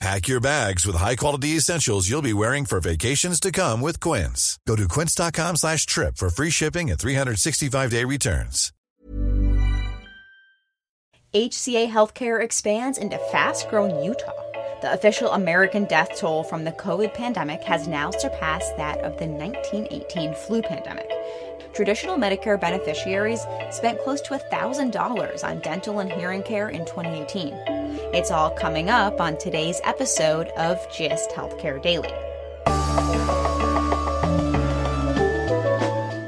Pack your bags with high-quality essentials you'll be wearing for vacations to come with Quince. Go to quince.com slash trip for free shipping and 365-day returns. HCA Healthcare expands into fast-growing Utah. The official American death toll from the COVID pandemic has now surpassed that of the 1918 flu pandemic. Traditional Medicare beneficiaries spent close to $1,000 on dental and hearing care in 2018. It's all coming up on today's episode of GIST Healthcare Daily.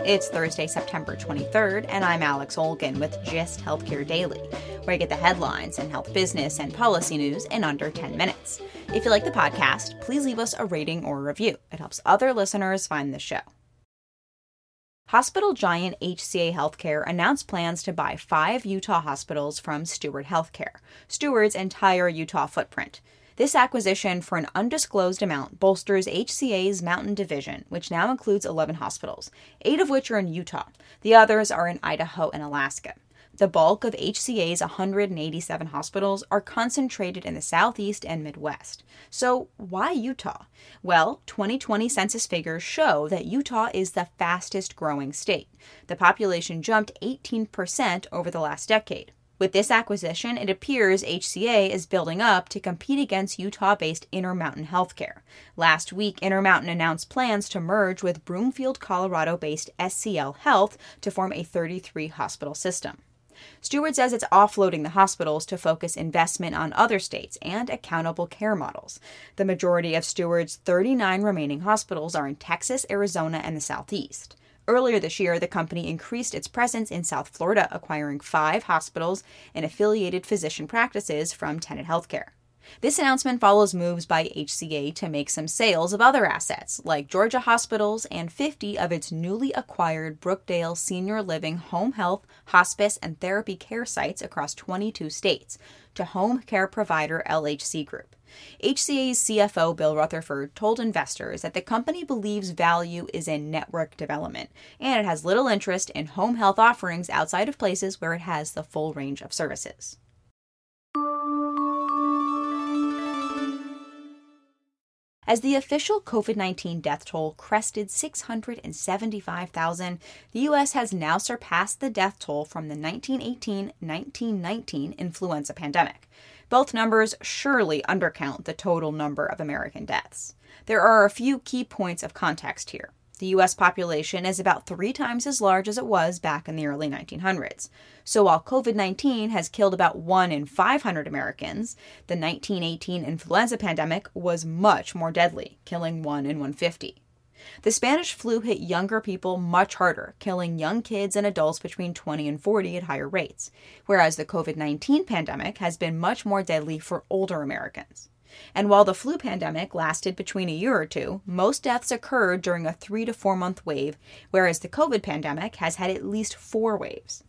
It's Thursday, September 23rd, and I'm Alex Olgin with GIST Healthcare Daily, where I get the headlines and health business and policy news in under 10 minutes. If you like the podcast, please leave us a rating or review. It helps other listeners find the show. Hospital giant HCA Healthcare announced plans to buy five Utah hospitals from Steward Healthcare, Steward's entire Utah footprint. This acquisition for an undisclosed amount bolsters HCA's Mountain Division, which now includes 11 hospitals, eight of which are in Utah. The others are in Idaho and Alaska. The bulk of HCA's 187 hospitals are concentrated in the Southeast and Midwest. So, why Utah? Well, 2020 census figures show that Utah is the fastest growing state. The population jumped 18% over the last decade. With this acquisition, it appears HCA is building up to compete against Utah based Intermountain Healthcare. Last week, Intermountain announced plans to merge with Broomfield, Colorado based SCL Health to form a 33 hospital system. Steward says it's offloading the hospitals to focus investment on other states and accountable care models. The majority of Steward's 39 remaining hospitals are in Texas, Arizona, and the Southeast. Earlier this year, the company increased its presence in South Florida, acquiring five hospitals and affiliated physician practices from Tenet Healthcare. This announcement follows moves by HCA to make some sales of other assets, like Georgia hospitals and 50 of its newly acquired Brookdale senior living home health, hospice, and therapy care sites across 22 states, to home care provider LHC Group. HCA's CFO Bill Rutherford told investors that the company believes value is in network development, and it has little interest in home health offerings outside of places where it has the full range of services. As the official COVID 19 death toll crested 675,000, the U.S. has now surpassed the death toll from the 1918 1919 influenza pandemic. Both numbers surely undercount the total number of American deaths. There are a few key points of context here. The US population is about three times as large as it was back in the early 1900s. So while COVID 19 has killed about 1 in 500 Americans, the 1918 influenza pandemic was much more deadly, killing 1 in 150. The Spanish flu hit younger people much harder, killing young kids and adults between 20 and 40 at higher rates, whereas the COVID 19 pandemic has been much more deadly for older Americans. And while the flu pandemic lasted between a year or two, most deaths occurred during a three to four month wave, whereas the COVID pandemic has had at least four waves.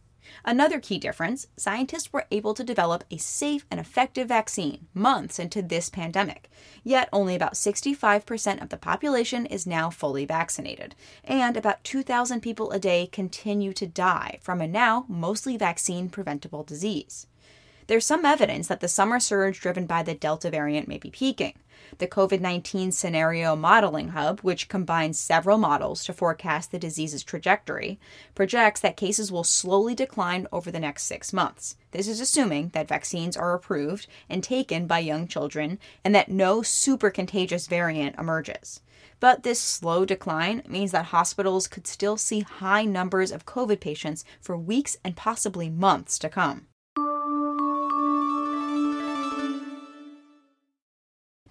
Another key difference scientists were able to develop a safe and effective vaccine months into this pandemic, yet only about 65% of the population is now fully vaccinated, and about 2,000 people a day continue to die from a now mostly vaccine preventable disease. There's some evidence that the summer surge driven by the Delta variant may be peaking. The COVID 19 Scenario Modeling Hub, which combines several models to forecast the disease's trajectory, projects that cases will slowly decline over the next six months. This is assuming that vaccines are approved and taken by young children and that no super contagious variant emerges. But this slow decline means that hospitals could still see high numbers of COVID patients for weeks and possibly months to come.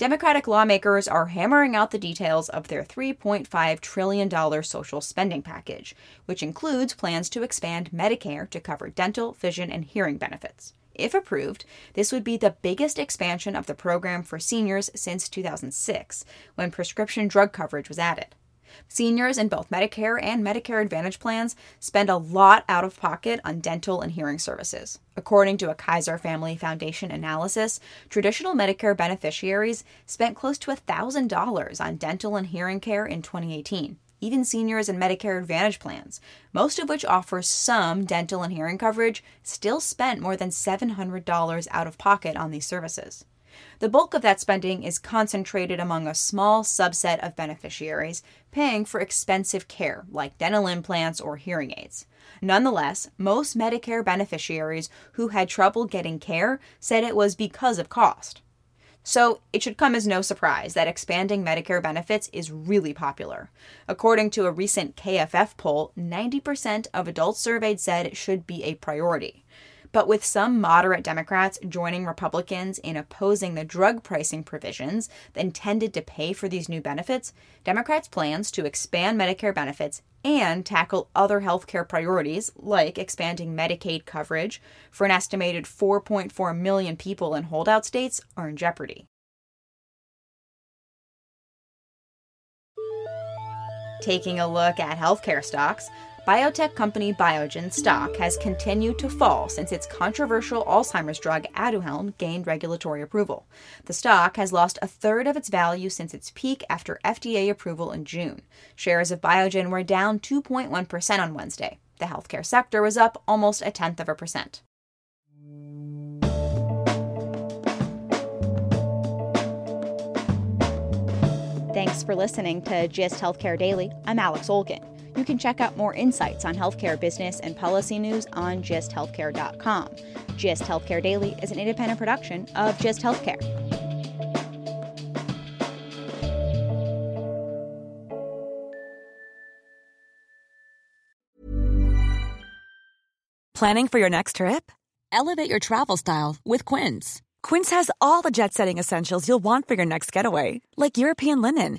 Democratic lawmakers are hammering out the details of their $3.5 trillion social spending package, which includes plans to expand Medicare to cover dental, vision, and hearing benefits. If approved, this would be the biggest expansion of the program for seniors since 2006, when prescription drug coverage was added. Seniors in both Medicare and Medicare Advantage plans spend a lot out of pocket on dental and hearing services. According to a Kaiser Family Foundation analysis, traditional Medicare beneficiaries spent close to $1,000 on dental and hearing care in 2018. Even seniors in Medicare Advantage plans, most of which offer some dental and hearing coverage, still spent more than $700 out of pocket on these services. The bulk of that spending is concentrated among a small subset of beneficiaries paying for expensive care like dental implants or hearing aids. Nonetheless, most Medicare beneficiaries who had trouble getting care said it was because of cost. So, it should come as no surprise that expanding Medicare benefits is really popular. According to a recent KFF poll, 90% of adults surveyed said it should be a priority. But with some moderate Democrats joining Republicans in opposing the drug pricing provisions intended to pay for these new benefits, Democrats' plans to expand Medicare benefits and tackle other healthcare priorities like expanding Medicaid coverage for an estimated 4.4 million people in holdout states are in jeopardy. Taking a look at healthcare stocks, biotech company Biogen stock has continued to fall since its controversial Alzheimer's drug Aduhelm gained regulatory approval. The stock has lost a third of its value since its peak after FDA approval in June. Shares of Biogen were down 2.1% on Wednesday. The healthcare sector was up almost a tenth of a percent. Thanks for listening to GIST Healthcare Daily. I'm Alex Olgin. You can check out more insights on healthcare business and policy news on gisthealthcare.com. GIST Healthcare Daily is an independent production of GIST Healthcare. Planning for your next trip? Elevate your travel style with Quince. Quince has all the jet setting essentials you'll want for your next getaway, like European linen